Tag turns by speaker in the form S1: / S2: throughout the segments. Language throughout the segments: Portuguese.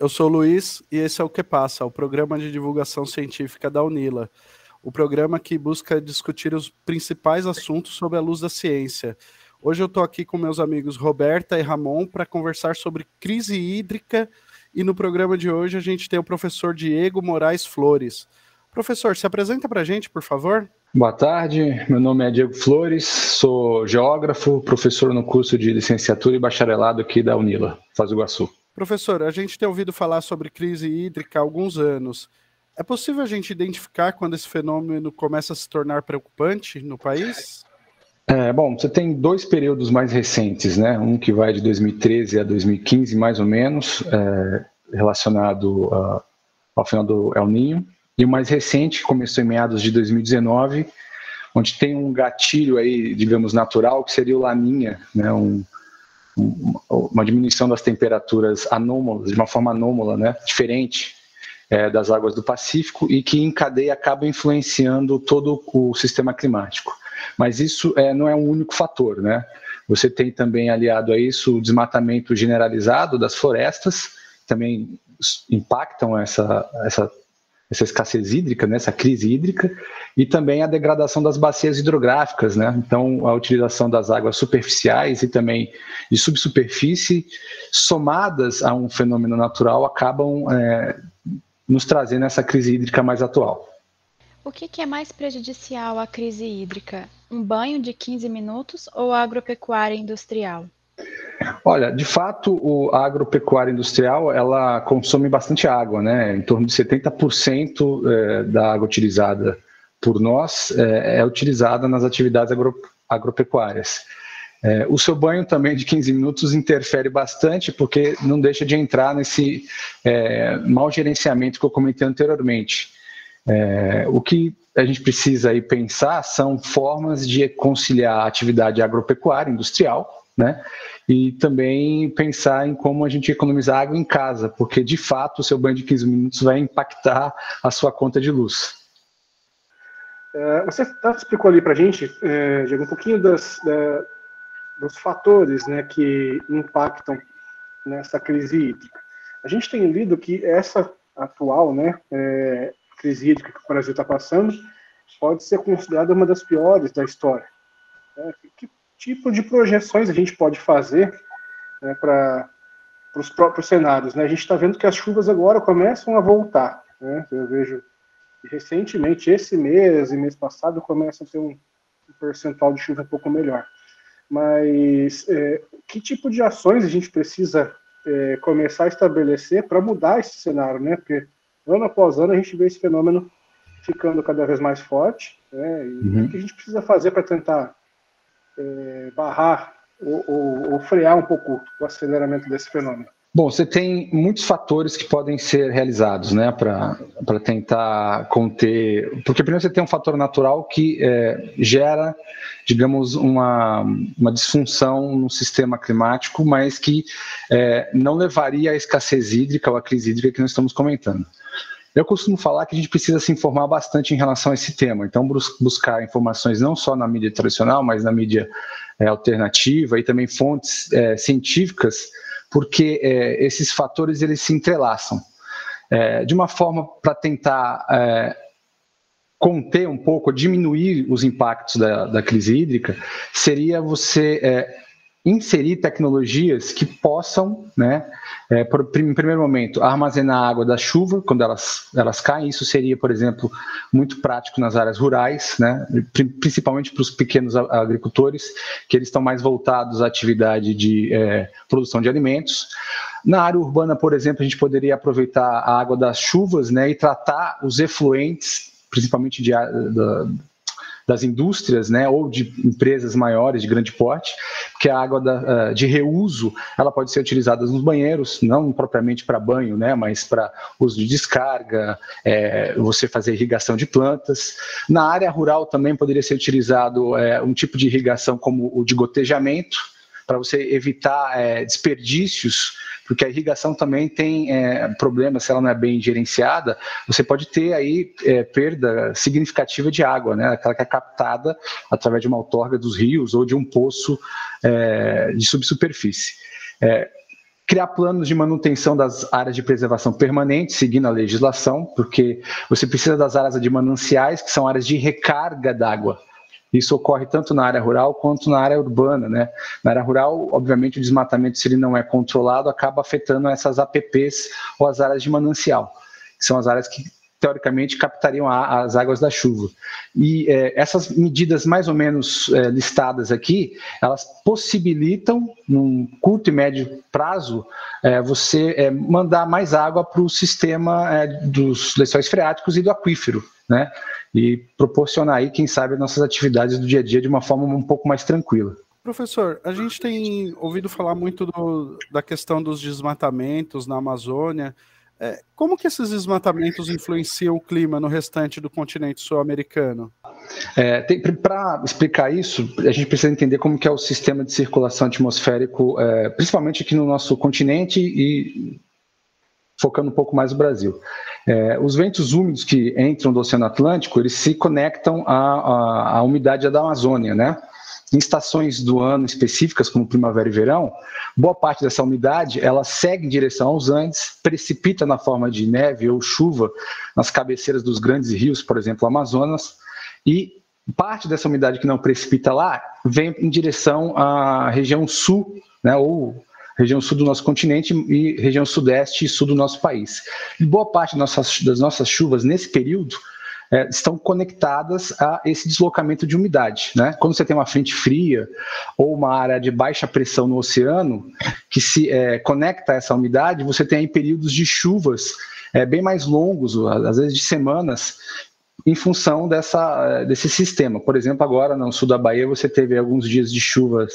S1: Eu sou o Luiz e esse é o Que Passa, o programa de divulgação científica da Unila. O programa que busca discutir os principais assuntos sob a luz da ciência. Hoje eu estou aqui com meus amigos Roberta e Ramon para conversar sobre crise hídrica e no programa de hoje a gente tem o professor Diego Moraes Flores. Professor, se apresenta para a gente, por favor.
S2: Boa tarde, meu nome é Diego Flores, sou geógrafo, professor no curso de licenciatura e bacharelado aqui da Unila, Faz Iguaçu.
S1: Professor, a gente tem ouvido falar sobre crise hídrica há alguns anos. É possível a gente identificar quando esse fenômeno começa a se tornar preocupante no país?
S2: É, bom, você tem dois períodos mais recentes, né? Um que vai de 2013 a 2015, mais ou menos, é, relacionado uh, ao final do El Ninho, e o mais recente, que começou em meados de 2019, onde tem um gatilho aí, digamos, natural, que seria o Laninha, né? Um, uma diminuição das temperaturas anômalas, de uma forma anômala, né, diferente é, das águas do Pacífico e que em cadeia acaba influenciando todo o sistema climático. Mas isso é, não é um único fator, né? Você tem também aliado a isso o desmatamento generalizado das florestas, também impactam essa, essa essa escassez hídrica, né, essa crise hídrica, e também a degradação das bacias hidrográficas, né? Então, a utilização das águas superficiais e também de subsuperfície, somadas a um fenômeno natural, acabam é, nos trazendo essa crise hídrica mais atual.
S3: O que, que é mais prejudicial à crise hídrica? Um banho de 15 minutos ou a agropecuária industrial?
S2: Olha, de fato, a agropecuária industrial ela consome bastante água, né? Em torno de 70% é, da água utilizada por nós é, é utilizada nas atividades agro, agropecuárias. É, o seu banho também de 15 minutos interfere bastante, porque não deixa de entrar nesse é, mau gerenciamento que eu comentei anteriormente. É, o que a gente precisa aí pensar são formas de conciliar a atividade agropecuária industrial né? E também pensar em como a gente economizar água em casa, porque de fato o seu banho de 15 minutos vai impactar a sua conta de luz.
S4: É, você tá, explicou ali para a gente, é, Diego, um pouquinho das, da, dos fatores né, que impactam nessa crise hídrica. A gente tem lido que essa atual né, é, crise hídrica que o Brasil está passando pode ser considerada uma das piores da história. É, que tipo de projeções a gente pode fazer né, para os próprios cenários. Né? A gente está vendo que as chuvas agora começam a voltar. Né? Eu vejo recentemente, esse mês e mês passado, começam a ter um, um percentual de chuva um pouco melhor. Mas é, que tipo de ações a gente precisa é, começar a estabelecer para mudar esse cenário, né? Porque ano após ano a gente vê esse fenômeno ficando cada vez mais forte, né? E uhum. o que a gente precisa fazer para tentar é, barrar ou, ou, ou frear um pouco o aceleramento desse fenômeno?
S2: Bom, você tem muitos fatores que podem ser realizados, né, para tentar conter. Porque primeiro você tem um fator natural que é, gera, digamos, uma, uma disfunção no sistema climático, mas que é, não levaria à escassez hídrica ou à crise hídrica que nós estamos comentando. Eu costumo falar que a gente precisa se informar bastante em relação a esse tema, então buscar informações não só na mídia tradicional, mas na mídia é, alternativa e também fontes é, científicas, porque é, esses fatores eles se entrelaçam. É, de uma forma para tentar é, conter um pouco, diminuir os impactos da, da crise hídrica, seria você é, inserir tecnologias que possam, né, é, por, em primeiro momento, armazenar água da chuva quando elas, elas caem. Isso seria, por exemplo, muito prático nas áreas rurais, né, principalmente para os pequenos agricultores, que eles estão mais voltados à atividade de é, produção de alimentos. Na área urbana, por exemplo, a gente poderia aproveitar a água das chuvas né, e tratar os efluentes, principalmente de, das indústrias, né, ou de empresas maiores de grande porte, porque a água da, eh, de reuso ela pode ser utilizada nos banheiros, não propriamente para banho, né, mas para uso de descarga, é, você fazer irrigação de plantas. Na área rural também poderia ser utilizado é, um tipo de irrigação como o de gotejamento, para você evitar é, desperdícios porque a irrigação também tem é, problemas se ela não é bem gerenciada, você pode ter aí é, perda significativa de água, né? Aquela que é captada através de uma outorga dos rios ou de um poço é, de subsuperfície. É, criar planos de manutenção das áreas de preservação permanente, seguindo a legislação, porque você precisa das áreas de mananciais, que são áreas de recarga d'água. Isso ocorre tanto na área rural quanto na área urbana, né? Na área rural, obviamente, o desmatamento, se ele não é controlado, acaba afetando essas APPs ou as áreas de manancial, que são as áreas que teoricamente captariam a, as águas da chuva. E é, essas medidas mais ou menos é, listadas aqui, elas possibilitam, num curto e médio prazo, é, você é, mandar mais água para o sistema é, dos lençóis freáticos e do aquífero, né? E proporcionar aí, quem sabe, nossas atividades do dia a dia de uma forma um pouco mais tranquila.
S1: Professor, a gente tem ouvido falar muito do, da questão dos desmatamentos na Amazônia. É, como que esses desmatamentos influenciam o clima no restante do continente sul-americano?
S2: É, Para explicar isso, a gente precisa entender como que é o sistema de circulação atmosférico, é, principalmente aqui no nosso continente e focando um pouco mais no Brasil. É, os ventos úmidos que entram do Oceano Atlântico, eles se conectam à, à, à umidade da Amazônia, né? em estações do ano específicas, como primavera e verão, boa parte dessa umidade ela segue em direção aos Andes, precipita na forma de neve ou chuva nas cabeceiras dos grandes rios, por exemplo, Amazonas, e parte dessa umidade que não precipita lá vem em direção à região sul, né, ou região sul do nosso continente e região sudeste e sul do nosso país. E boa parte das nossas, das nossas chuvas nesse período é, estão conectadas a esse deslocamento de umidade. Né? Quando você tem uma frente fria ou uma área de baixa pressão no oceano que se é, conecta a essa umidade, você tem períodos de chuvas é, bem mais longos, às vezes de semanas, em função dessa, desse sistema. Por exemplo, agora no sul da Bahia você teve alguns dias de chuvas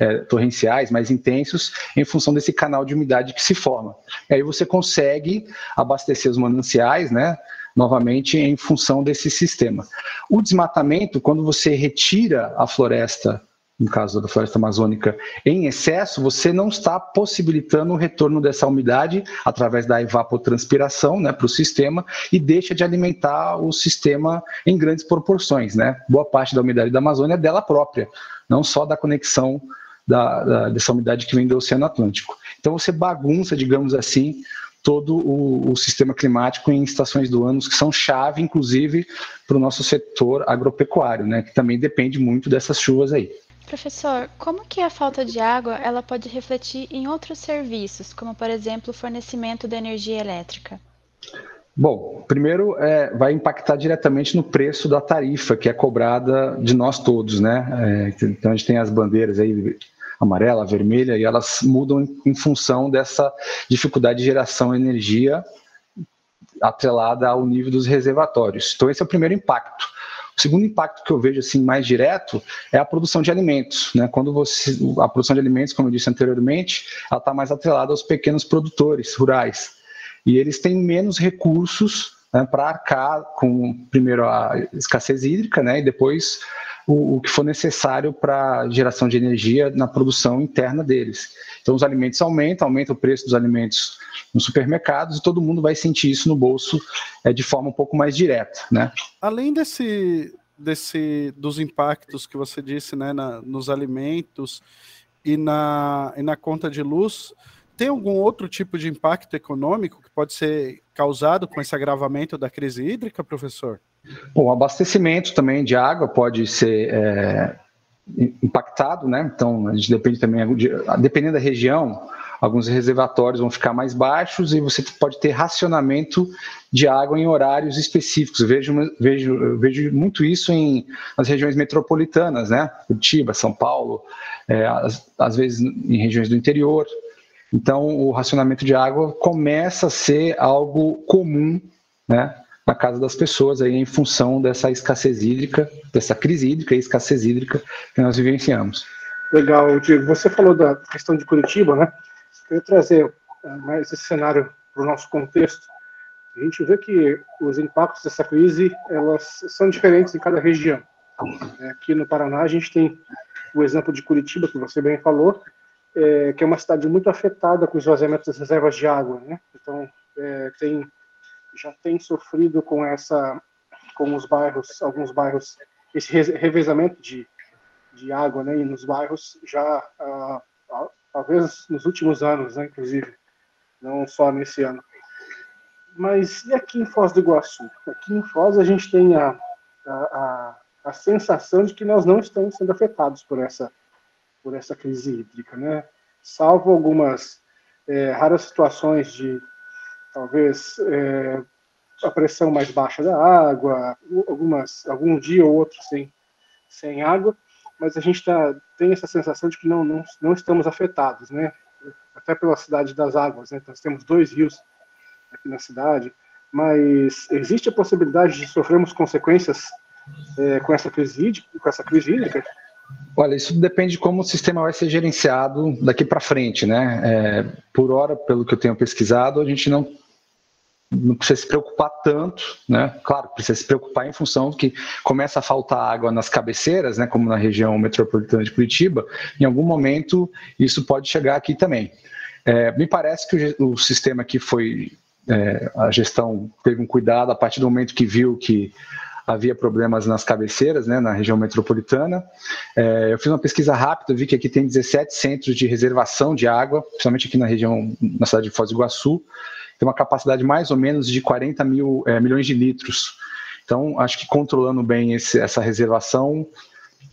S2: é, torrenciais mais intensos em função desse canal de umidade que se forma. E aí você consegue abastecer os mananciais, né? novamente em função desse sistema. O desmatamento, quando você retira a floresta, no caso da floresta amazônica, em excesso, você não está possibilitando o retorno dessa umidade através da evapotranspiração né, para o sistema e deixa de alimentar o sistema em grandes proporções. Né? Boa parte da umidade da Amazônia é dela própria, não só da conexão da, da, dessa umidade que vem do Oceano Atlântico. Então você bagunça, digamos assim, todo o, o, sistema climático em estações do ano que são chave, inclusive, para o nosso setor agropecuário, né, que também depende muito dessas chuvas aí.
S3: Professor, como que a falta de água ela pode refletir em outros serviços, como por exemplo o fornecimento da energia elétrica?
S2: Bom, primeiro é, vai impactar diretamente no preço da tarifa que é cobrada de nós todos, né? É, então a gente tem as bandeiras aí amarela, vermelha, e elas mudam em, em função dessa dificuldade de geração de energia atrelada ao nível dos reservatórios. Então, esse é o primeiro impacto. O segundo impacto que eu vejo assim mais direto é a produção de alimentos. Né? Quando você, a produção de alimentos, como eu disse anteriormente, ela está mais atrelada aos pequenos produtores rurais e eles têm menos recursos né, para arcar com primeiro a escassez hídrica, né, e depois o, o que for necessário para geração de energia na produção interna deles. Então, os alimentos aumentam, aumenta o preço dos alimentos nos supermercados e todo mundo vai sentir isso no bolso é, de forma um pouco mais direta, né?
S1: Além desse, desse dos impactos que você disse, né, na, nos alimentos e na, e na conta de luz, tem algum outro tipo de impacto econômico que pode ser causado com esse agravamento da crise hídrica, professor?
S2: O abastecimento também de água pode ser é, impactado, né? Então, a gente depende também, de, dependendo da região, alguns reservatórios vão ficar mais baixos e você pode ter racionamento de água em horários específicos. Eu vejo, vejo, vejo muito isso em, nas regiões metropolitanas, né? Curitiba, São Paulo, é, às, às vezes em regiões do interior. Então, o racionamento de água começa a ser algo comum, né? Na casa das pessoas aí em função dessa escassez hídrica, dessa crise hídrica e escassez hídrica que nós vivenciamos.
S4: Legal, Diego. Você falou da questão de Curitiba, né? Eu trazer eh, mais esse cenário para o nosso contexto. A gente vê que os impactos dessa crise elas são diferentes em cada região. É, aqui no Paraná a gente tem o exemplo de Curitiba que você bem falou, é, que é uma cidade muito afetada com os esvaziamento das reservas de água, né? Então é, tem já tem sofrido com essa, com os bairros, alguns bairros, esse revezamento de, de água, né, nos bairros já há, há talvez nos últimos anos, né, inclusive, não só nesse ano. Mas e aqui em Foz do Iguaçu? Aqui em Foz a gente tem a, a, a, a sensação de que nós não estamos sendo afetados por essa, por essa crise hídrica, né? Salvo algumas é, raras situações de talvez é, a pressão mais baixa da água, algumas, algum dia ou outro sem, sem água, mas a gente tá, tem essa sensação de que não, não, não estamos afetados, né? Até pela cidade das águas, né? Nós temos dois rios aqui na cidade, mas existe a possibilidade de sofrermos consequências é, com essa crise hídrica, com essa crise hídrica?
S2: Olha, isso depende de como o sistema vai ser gerenciado daqui para frente, né? É, por hora, pelo que eu tenho pesquisado, a gente não não precisa se preocupar tanto, né? Claro, precisa se preocupar em função que começa a faltar água nas cabeceiras, né? Como na região metropolitana de Curitiba, em algum momento isso pode chegar aqui também. É, me parece que o, o sistema que foi é, a gestão teve um cuidado a partir do momento que viu que havia problemas nas cabeceiras, né, na região metropolitana. É, eu fiz uma pesquisa rápida, vi que aqui tem 17 centros de reservação de água, principalmente aqui na região, na cidade de Foz do Iguaçu tem uma capacidade mais ou menos de 40 mil, é, milhões de litros. Então, acho que controlando bem esse, essa reservação,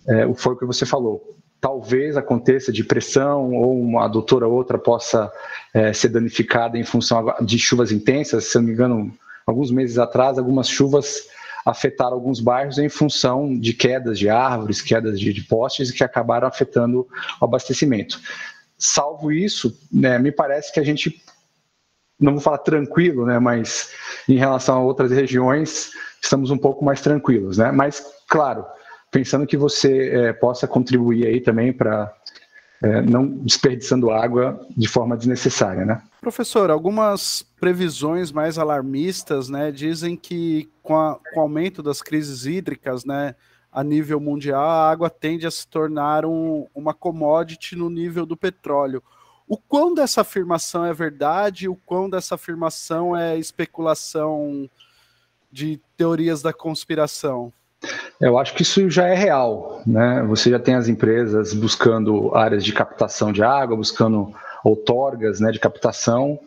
S2: é, foi o que você falou. Talvez aconteça de pressão ou uma adutora ou outra possa é, ser danificada em função de chuvas intensas. Se eu não me engano, alguns meses atrás, algumas chuvas afetaram alguns bairros em função de quedas de árvores, quedas de, de postes, que acabaram afetando o abastecimento. Salvo isso, né, me parece que a gente não vou falar tranquilo, né, mas em relação a outras regiões, estamos um pouco mais tranquilos, né? Mas, claro, pensando que você é, possa contribuir aí também para é, não desperdiçando água de forma desnecessária, né?
S1: Professor, algumas previsões mais alarmistas, né, dizem que com, a, com o aumento das crises hídricas, né, a nível mundial, a água tende a se tornar um, uma commodity no nível do petróleo. O quão dessa afirmação é verdade, o quão dessa afirmação é especulação de teorias da conspiração?
S2: Eu acho que isso já é real, né? Você já tem as empresas buscando áreas de captação de água, buscando outorgas, né, de captação.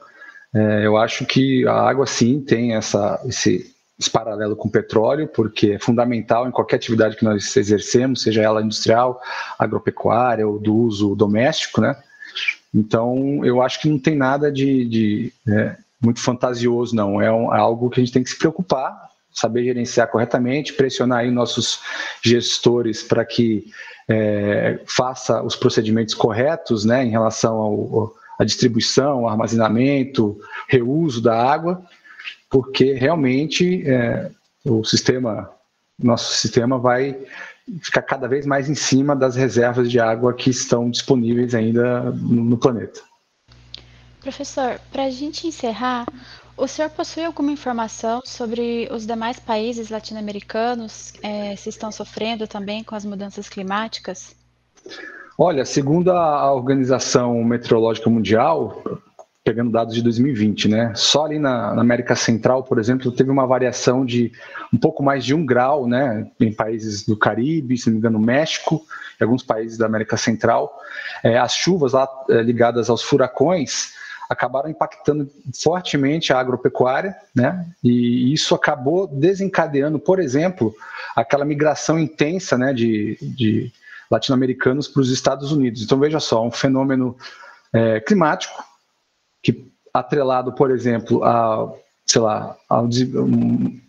S2: É, eu acho que a água sim tem essa esse, esse paralelo com o petróleo, porque é fundamental em qualquer atividade que nós exercemos, seja ela industrial, agropecuária ou do uso doméstico, né? Então, eu acho que não tem nada de, de é, muito fantasioso, não. É, um, é, algo que a gente tem que se preocupar, saber gerenciar corretamente, pressionar aí nossos gestores para que é, faça os procedimentos corretos né, em relação ao, à distribuição, armazenamento, reuso da água, porque realmente é, o sistema, nosso sistema vai ficar cada vez mais em cima das reservas de água que estão disponíveis ainda no planeta.
S3: Professor, para a gente encerrar, o senhor possui alguma informação sobre os demais países latino-americanos é, se estão sofrendo também com as mudanças climáticas?
S2: Olha, segundo a Organização Meteorológica Mundial, pegando dados de 2020, né? Só ali na, na, América Central, por exemplo, teve uma variação de um pouco mais de um grau, né? Em países do Caribe, se não me engano, México, e alguns países da América Central. É, as chuvas lá é, ligadas aos furacões acabaram impactando fortemente a agropecuária, né? E isso acabou desencadeando, por exemplo, aquela migração intensa, né? De, de latino-americanos para os Estados Unidos. Então veja só, um fenômeno é, climático que atrelado, por exemplo, a, sei lá, ao um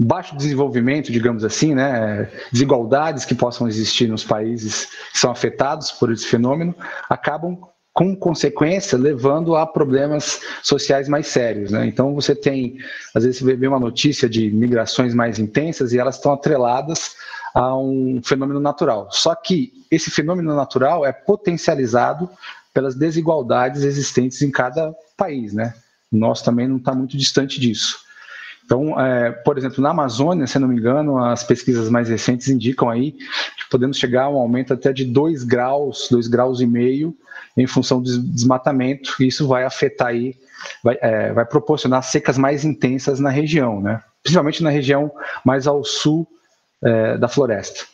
S2: baixo desenvolvimento, digamos assim, né, desigualdades que possam existir nos países que são afetados por esse fenômeno, acabam com consequência levando a problemas sociais mais sérios, né? Então você tem, às vezes você vê uma notícia de migrações mais intensas e elas estão atreladas a um fenômeno natural. Só que esse fenômeno natural é potencializado pelas desigualdades existentes em cada país, né? O nosso também não está muito distante disso. Então, é, por exemplo, na Amazônia, se não me engano, as pesquisas mais recentes indicam aí que podemos chegar a um aumento até de 2 graus, 2 graus e meio, em função do desmatamento, e isso vai afetar aí, vai, é, vai proporcionar secas mais intensas na região, né? Principalmente na região mais ao sul é, da floresta.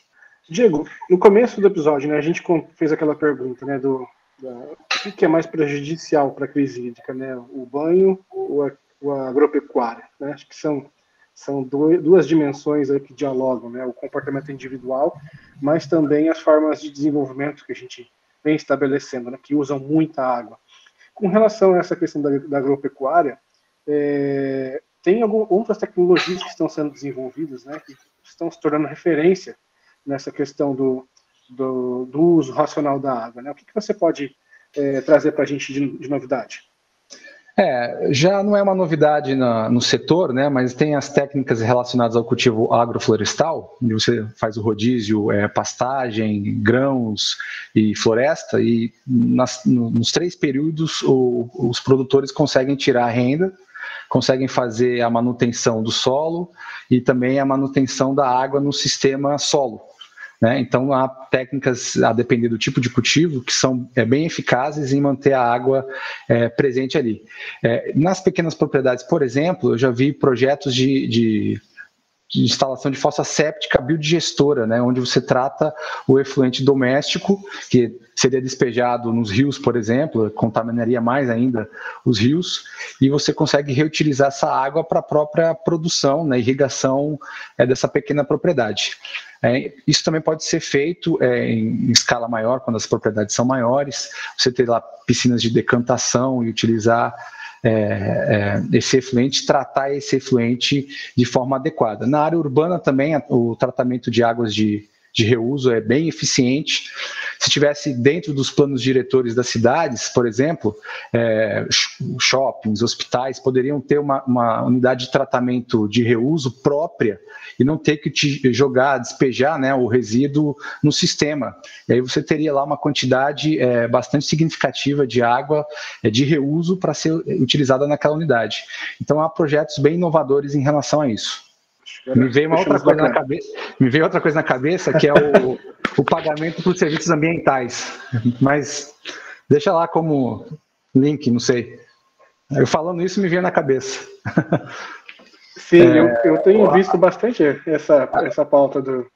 S4: Diego, no começo do episódio, né, a gente fez aquela pergunta, né, do o que é mais prejudicial para a crise hídrica, né? O banho ou a, ou a agropecuária? Né? Acho que são são duas dimensões aí que dialogam, né? O comportamento individual, mas também as formas de desenvolvimento que a gente vem estabelecendo, né? Que usam muita água. Com relação a essa questão da, da agropecuária, é, tem algumas outras tecnologias que estão sendo desenvolvidas, né? Que estão se tornando referência nessa questão do, do, do uso racional da água, né? O que, que você pode é, trazer para a gente de, de novidade?
S2: É, já não é uma novidade na, no setor, né, mas tem as técnicas relacionadas ao cultivo agroflorestal, onde você faz o rodízio, é, pastagem, grãos e floresta, e nas, nos três períodos o, os produtores conseguem tirar a renda, conseguem fazer a manutenção do solo e também a manutenção da água no sistema solo. Né? Então, há técnicas, a depender do tipo de cultivo, que são é, bem eficazes em manter a água é, presente ali. É, nas pequenas propriedades, por exemplo, eu já vi projetos de, de de instalação de fossa séptica biodigestora, né, onde você trata o efluente doméstico, que seria despejado nos rios, por exemplo, contaminaria mais ainda os rios, e você consegue reutilizar essa água para a própria produção, né, irrigação é, dessa pequena propriedade. É, isso também pode ser feito é, em escala maior, quando as propriedades são maiores, você ter lá piscinas de decantação e utilizar é, é, esse efluente, tratar esse efluente de forma adequada. Na área urbana também, o tratamento de águas de, de reuso é bem eficiente. Se tivesse dentro dos planos diretores das cidades, por exemplo, é, shoppings, hospitais poderiam ter uma, uma, unidade de tratamento de reuso própria e não ter que te jogar, despejar né, o resíduo no sistema. E aí você teria lá uma quantidade é, bastante significativa de água é, de reuso para ser utilizada naquela unidade. Então há projetos bem inovadores em relação a isso. Me veio uma outra coisa na cabeça, me veio outra coisa na cabeça que é o, o pagamento por serviços ambientais. Mas deixa lá como link, não sei. Eu falando isso me veio na cabeça.
S4: Sim, é, eu, eu, tenho visto bastante essa, essa pauta do.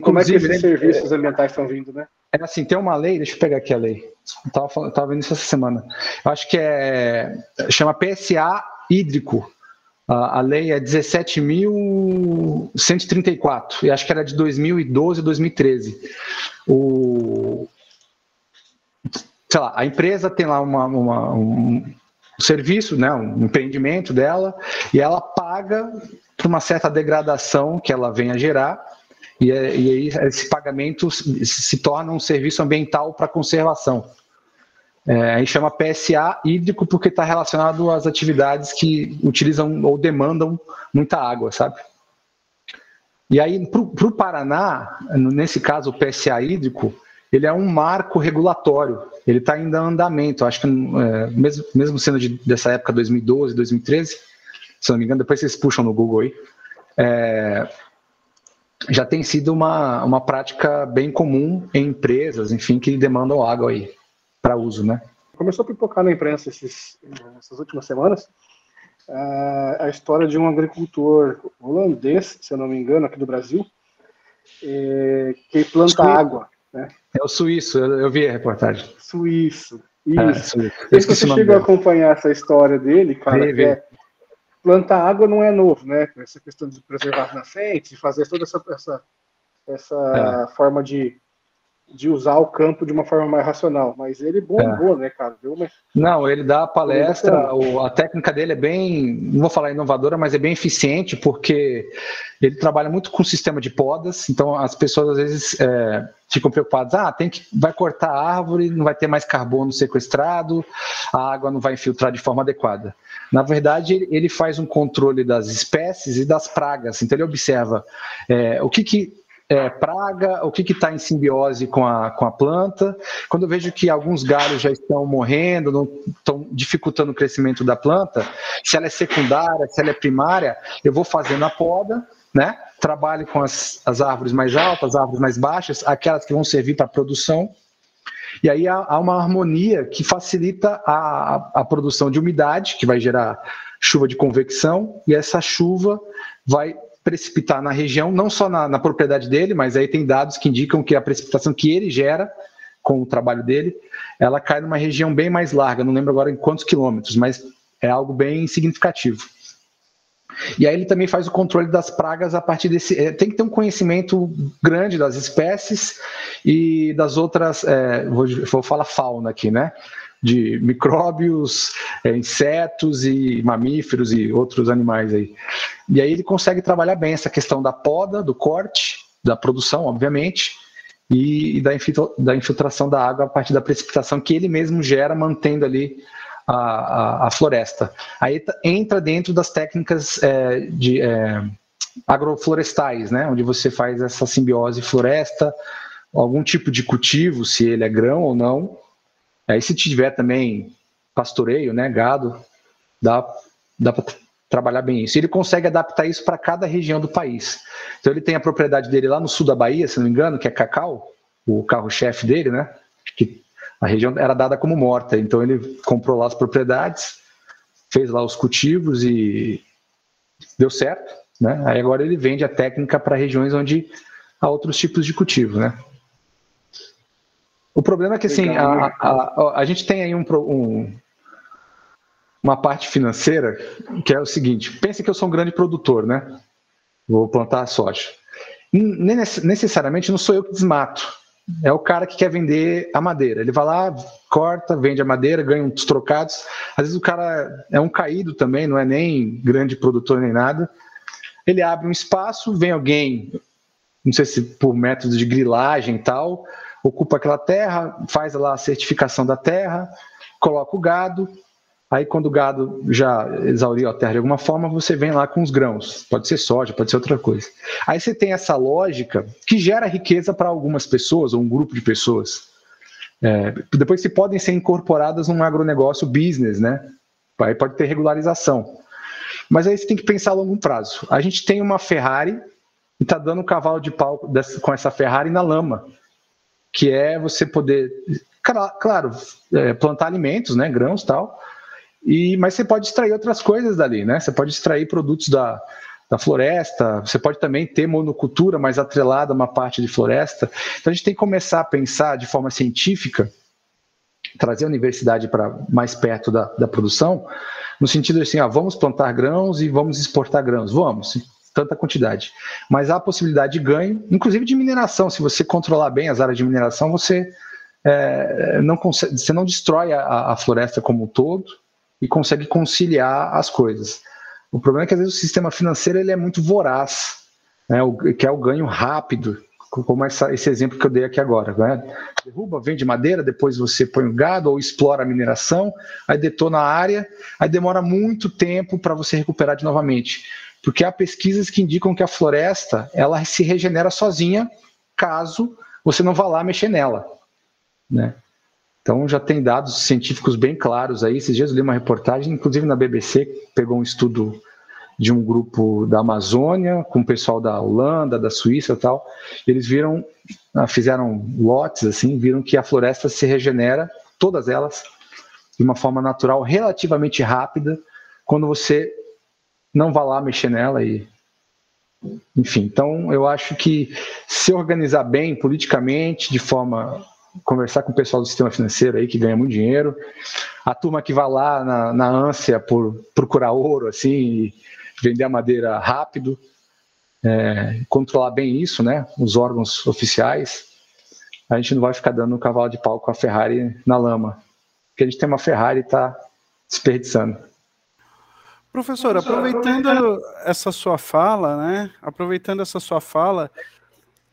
S4: Como é que esses serviços ambientais estão vindo, né?
S2: É assim, tem uma lei, deixa eu pegar aqui a lei. Estava tava vendo isso essa semana. Eu acho que é. chama PSA hídrico. A, lei é 17.134, e acho que era de 2012 ou 2013. O, sei lá, a empresa tem lá uma, uma um, serviço, né, um empreendimento dela, e ela paga por uma certa degradação que ela vem a gerar, e, é, e aí esse pagamento se torna um serviço ambiental para conservação. É, a gente chama PSA hídrico porque está relacionado às atividades que utilizam ou demandam muita água, sabe? E aí, para o Paraná, nesse caso, o PSA hídrico, ele é um marco regulatório, ele está ainda em andamento. Acho que, é, mesmo, mesmo sendo de, dessa época, 2012, 2013, se não me engano, depois vocês puxam no Google aí, é, já tem sido uma, uma prática bem comum em empresas, enfim, que demandam água aí para uso, né?
S4: Começou a pipocar na imprensa esses, essas últimas semanas é, a história de um agricultor holandês, se eu não me engano, aqui do Brasil, é, que planta água né?
S2: É o suíço, eu, vi a reportagem.
S4: Suíço, é, isso. É, você chegou a acompanhar essa história dele, cara, vi, vi. É, plantar água não é novo, né? Essa questão de preservar nascentes, fazer toda essa, essa, essa é. forma de de usar o campo de uma forma mais racional, mas ele bombou, é. né, cara? Uma...
S2: Não, ele dá a palestra, a técnica dele é bem, não vou falar inovadora, mas é bem eficiente, porque ele trabalha muito com sistema de podas, então as pessoas às vezes é, ficam preocupadas, ah, tem que, vai cortar a árvore, não vai ter mais carbono sequestrado, a água não vai infiltrar de forma adequada. Na verdade, ele faz um controle das espécies e das pragas, então ele observa é, o que que é, praga, o que está em simbiose com a, com a planta. Quando eu vejo que alguns galhos já estão morrendo, estão dificultando o crescimento da planta, se ela é secundária, se ela é primária, eu vou fazendo a poda, né? Trabalho com as, as árvores mais altas, as árvores mais baixas, aquelas que vão servir para produção. E aí há, há, uma harmonia que facilita a, a produção de umidade, que vai gerar chuva de convecção, e essa chuva vai precipitar na região, não só na, na, propriedade dele, mas aí tem dados que indicam que a precipitação que ele gera com o trabalho dele, ela cai numa região bem mais larga, não lembro agora em quantos quilômetros, mas é algo bem significativo. E aí ele também faz o controle das pragas a partir desse. É, tem que ter um conhecimento grande das espécies e das outras. É, vou, vou falar fauna aqui, né? De micróbios, é, insetos e mamíferos e outros animais aí. E aí ele consegue trabalhar bem essa questão da poda, do corte, da produção, obviamente, e, e da, da infiltração da água a partir da precipitação que ele mesmo gera, mantendo ali a, a, a floresta. Aí entra dentro das técnicas é, de é, agroflorestais, né, onde você faz essa simbiose floresta, algum tipo de cultivo, se ele é grão ou não. Aí se tiver também pastoreio, né, gado, dá, dá para trabalhar bem isso. Ele consegue adaptar isso para cada região do país. Então ele tem a propriedade dele lá no sul da Bahia, se não me engano, que é cacau, o carro-chefe dele, né? Que a região era dada como morta, então ele comprou lá as propriedades, fez lá os cultivos e deu certo, né? Aí agora ele vende a técnica para regiões onde há outros tipos de cultivo, né? O problema é que assim, a, a, a, a gente tem aí um, um, uma parte financeira que é o seguinte: pense que eu sou um grande produtor, né? Vou plantar soja. Nem necessariamente não sou eu que desmato é o cara que quer vender a madeira. Ele vai lá, corta, vende a madeira, ganha uns trocados. Às vezes o cara é um caído também, não é nem grande produtor nem nada. Ele abre um espaço, vem alguém, não sei se por método de grilagem e tal, ocupa aquela terra, faz lá a certificação da terra, coloca o gado, Aí, quando o gado já exauriu a terra de alguma forma, você vem lá com os grãos. Pode ser soja, pode ser outra coisa. Aí você tem essa lógica que gera riqueza para algumas pessoas, ou um grupo de pessoas. É, depois se podem ser incorporadas num agronegócio business, né? Aí pode ter regularização. Mas aí você tem que pensar a longo prazo. A gente tem uma Ferrari e está dando um cavalo de pau com essa Ferrari na lama, que é você poder, claro, é, plantar alimentos, né, grãos tal, e, mas você pode extrair outras coisas dali, né? Você pode extrair produtos da, da floresta, você pode também ter monocultura mais atrelada a uma parte de floresta. Então a gente tem que começar a pensar de forma científica, trazer a universidade para mais perto da, da produção, no sentido assim, ah, vamos plantar grãos e vamos exportar grãos. Vamos, tanta quantidade. Mas há a possibilidade de ganho, inclusive de mineração. Se você controlar bem as áreas de mineração, você, é, não, consegue, você não destrói a, a floresta como um todo, e consegue conciliar as coisas. O problema é que às vezes o sistema financeiro ele é muito voraz, né, o, que é o ganho rápido, como essa, esse exemplo que eu dei aqui agora. Né? Derruba, vende madeira, depois você põe o gado ou explora a mineração, aí detona a área, aí demora muito tempo para você recuperar de novamente. Porque há pesquisas que indicam que a floresta ela se regenera sozinha caso você não vá lá mexer nela. Né? Então já tem dados científicos bem claros aí. Esses dias eu li uma reportagem, inclusive na BBC, que pegou um estudo de um grupo da Amazônia com o pessoal da Holanda, da Suíça e tal. Eles viram, ah, fizeram lotes assim, viram que a floresta se regenera, todas elas, de uma forma natural, relativamente rápida, quando você não vai lá mexer nela e enfim, então eu acho que se organizar bem politicamente, de forma conversar com o pessoal do sistema financeiro aí que ganha muito dinheiro, a turma que vai lá na, na ânsia por procurar ouro, assim, vender a madeira rápido, é, controlar bem isso, né? Os órgãos oficiais, a gente não vai ficar dando um cavalo de pau com a Ferrari na lama, porque a gente tem uma Ferrari está desperdiçando.
S1: Professor, aproveitando essa sua fala, né? Aproveitando essa sua fala,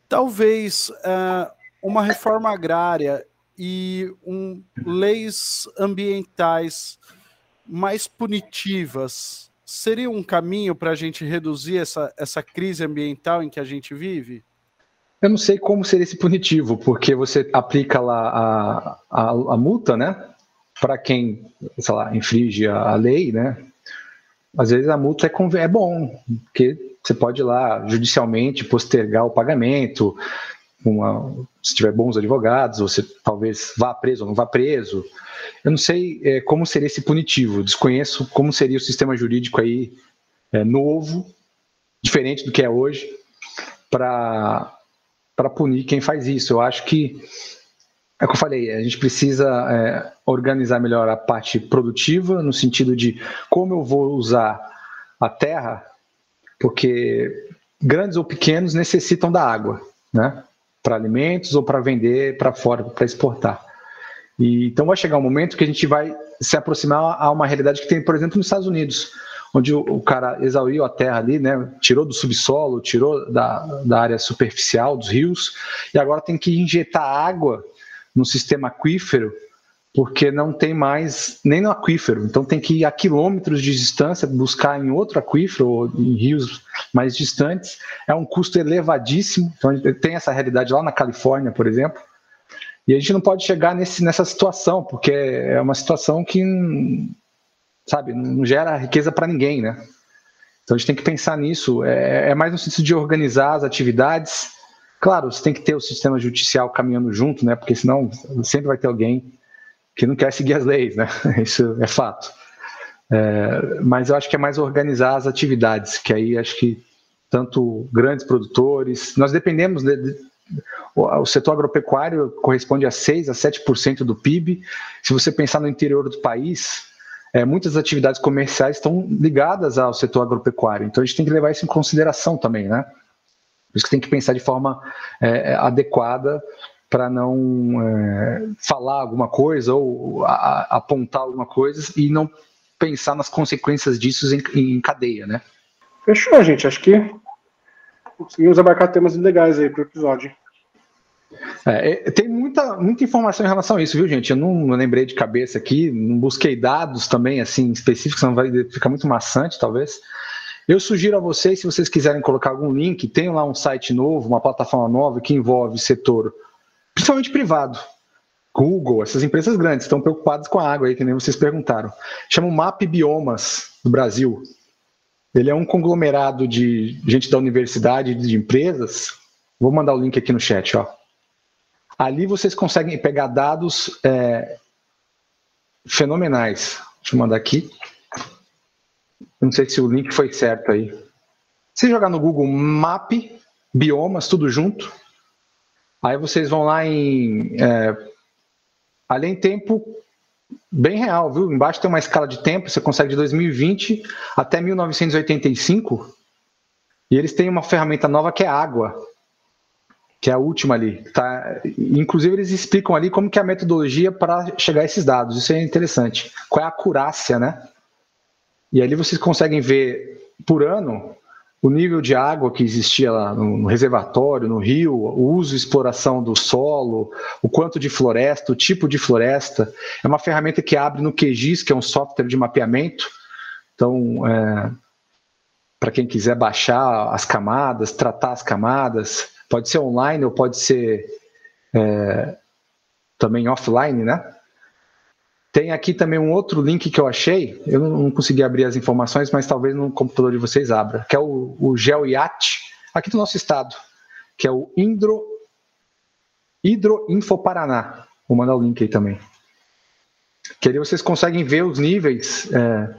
S1: talvez uh, uma reforma agrária e um, leis ambientais mais punitivas seria um caminho para a gente reduzir essa, essa crise ambiental em que a gente vive?
S2: Eu não sei como seria esse punitivo, porque você aplica lá a, a, a multa, né? Para quem, sei lá, infringe a, a, lei, né? Às vezes a multa é, é bom, porque você pode ir lá judicialmente postergar o pagamento, uma, se tiver bons advogados, você talvez vá preso ou não vá preso. Eu não sei é, como seria esse punitivo, desconheço como seria o sistema jurídico aí é, novo, diferente do que é hoje, para punir quem faz isso. Eu acho que é o que eu falei, a gente precisa é, organizar melhor a parte produtiva, no sentido de como eu vou usar a terra, porque grandes ou pequenos necessitam da água, né? Para alimentos ou para vender para fora, para exportar. E, então vai chegar um momento que a gente vai se aproximar a uma realidade que tem, por exemplo, nos Estados Unidos, onde o, o cara exauriu a terra ali, né? Tirou do subsolo, tirou da, da área superficial, dos rios, e agora tem que injetar água no sistema aquífero, porque não tem mais nem no aquífero. Então tem que ir a quilômetros de distância buscar em outro aquífero ou em rios mais distantes. É um custo elevadíssimo. Então tem essa realidade lá na Califórnia, por exemplo. E a gente não pode chegar nesse, nessa situação, porque é uma situação que, sabe, não gera riqueza para ninguém, né? Então a gente tem que pensar nisso. É, é mais no sentido de organizar as atividades Claro, você tem que ter o sistema judicial caminhando junto, né? Porque senão sempre vai ter alguém que não quer seguir as leis, né? Isso é fato. É, mas eu acho que é mais organizar as atividades, que aí acho que tanto grandes produtores, nós dependemos de, de, o setor agropecuário corresponde a 6 a 7% do PIB. Se você pensar no interior do país, é, muitas atividades comerciais estão ligadas ao setor agropecuário. Então a gente tem que levar isso em consideração também, né? Por isso que tem que pensar de forma é, adequada para não é, falar alguma coisa ou a, a, apontar alguma coisa e não pensar nas consequências disso em, em cadeia, né?
S4: Fechou, gente. Acho que conseguimos abarcar temas legais aí para o episódio.
S2: É, é, tem muita, muita informação em relação a isso, viu, gente? Eu não, não, lembrei de cabeça aqui, não busquei dados também, assim, específicos, senão vai ficar muito maçante, talvez. Eu sugiro a vocês, se vocês quiserem colocar algum link, tem lá um site novo, uma plataforma nova que envolve setor, principalmente privado. Google, essas empresas grandes estão preocupadas com a água aí, que nem vocês perguntaram. Chama o MAP Biomas do Brasil. Ele é um conglomerado de gente da universidade, de empresas. Vou mandar o link aqui no chat, ó. Ali vocês conseguem pegar dados é, fenomenais. Deixa eu mandar aqui. Não sei se o link foi certo aí. Se jogar no Google Map, biomas, tudo junto, aí vocês vão lá em. É, além tempo bem real, viu? Embaixo tem uma escala de tempo, você consegue de 2020 até 1985. E eles têm uma ferramenta nova que é água, que é a última ali. Tá? Inclusive, eles explicam ali como que é a metodologia para chegar a esses dados. Isso é interessante. Qual é a acurácia, né? E ali vocês conseguem ver por ano o nível de água que existia lá no reservatório, no rio, o uso e exploração do solo, o quanto de floresta, o tipo de floresta. É uma ferramenta que abre no QGIS, que é um software de mapeamento. Então, é, para quem quiser baixar as camadas, tratar as camadas, pode ser online ou pode ser é, também offline, né? Tem aqui também um outro link que eu achei, eu não consegui abrir as informações, mas talvez no computador de vocês abra, que é o, o GeoIAT, aqui do nosso estado, que é o Indro, Hidroinfo Paraná. Vou mandar o link aí também. Que ali vocês conseguem ver os níveis. É,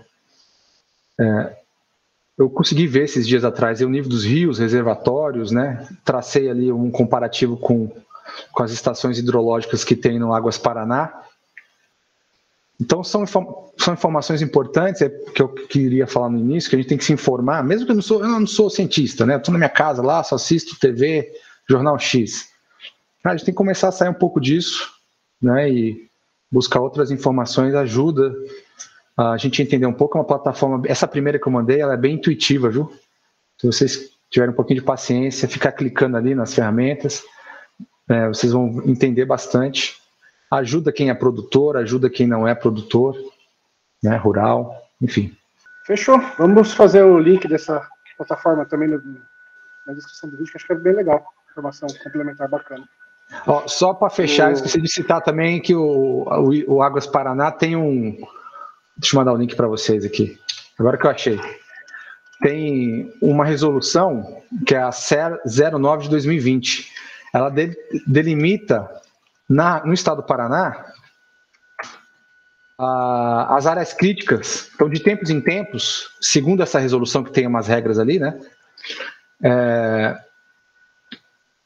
S2: é, eu consegui ver esses dias atrás o nível dos rios, reservatórios, né? Tracei ali um comparativo com, com as estações hidrológicas que tem no Águas Paraná então, são, são informações importantes, é que eu queria falar no início, que a gente tem que se informar, mesmo que eu não sou, eu não sou cientista, né? Estou na minha casa lá, só assisto TV, Jornal X. A gente tem que começar a sair um pouco disso, né? E buscar outras informações ajuda a gente entender um pouco. É uma plataforma, essa primeira que eu mandei, ela é bem intuitiva, viu? Se vocês tiverem um pouquinho de paciência, ficar clicando ali nas ferramentas, é, vocês vão entender bastante ajuda quem é produtor, ajuda quem não é produtor, né, rural, enfim.
S4: Fechou. Vamos fazer o link dessa plataforma também no, na descrição do vídeo, que acho que é bem legal. Informação complementar bacana.
S2: Ó, só para fechar, o... esqueci de citar também que o, o, o Águas Paraná tem um. Deixa eu mandar o link para vocês aqui. Agora que eu achei. Tem uma resolução que é a 09 de 2020. Ela delimita na, no estado do Paraná, a, as áreas críticas, então de tempos em tempos, segundo essa resolução que tem umas regras ali, né? É,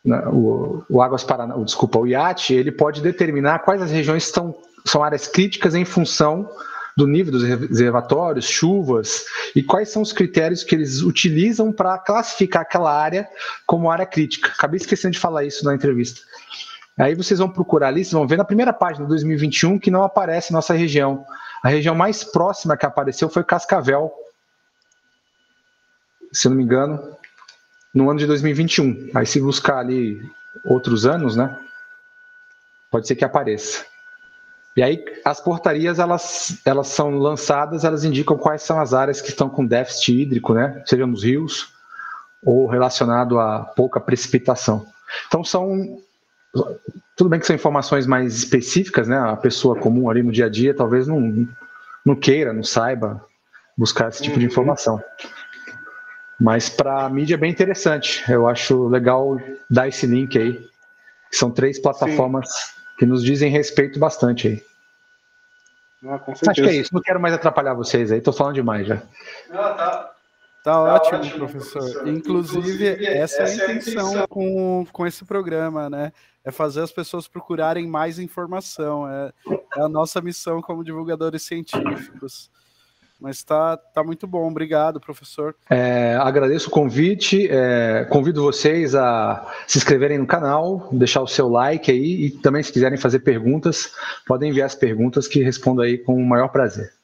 S2: né, o, o Águas Paraná, desculpa, o IAT, ele pode determinar quais as regiões estão, são áreas críticas em função do nível dos reservatórios, chuvas, e quais são os critérios que eles utilizam para classificar aquela área como área crítica. Acabei esquecendo de falar isso na entrevista. Aí vocês vão procurar ali, vocês vão ver na primeira página de 2021 que não aparece nossa região. A região mais próxima que apareceu foi Cascavel, se não me engano, no ano de 2021. Aí se buscar ali outros anos, né? Pode ser que apareça. E aí as portarias elas, elas são lançadas, elas indicam quais são as áreas que estão com déficit hídrico, né? Seja nos rios ou relacionado a pouca precipitação. Então são tudo bem que são informações mais específicas, né? A pessoa comum ali no dia a dia talvez não, não queira, não saiba buscar esse tipo de uhum. informação. Mas para a mídia é bem interessante. Eu acho legal dar esse link aí. São três plataformas Sim. que nos dizem respeito bastante aí. Ah, acho que é isso. Não quero mais atrapalhar vocês aí. Estou falando demais já.
S1: Ah, tá. Tá, tá ótimo, ótimo professor. professor. Inclusive, Inclusive, essa, essa é a intenção, intenção com, com esse programa, né? É fazer as pessoas procurarem mais informação. É, é a nossa missão como divulgadores científicos. Mas está tá muito bom, obrigado, professor.
S2: É, agradeço o convite, é, convido vocês a se inscreverem no canal, deixar o seu like aí e também se quiserem fazer perguntas, podem enviar as perguntas que respondo aí com o maior prazer.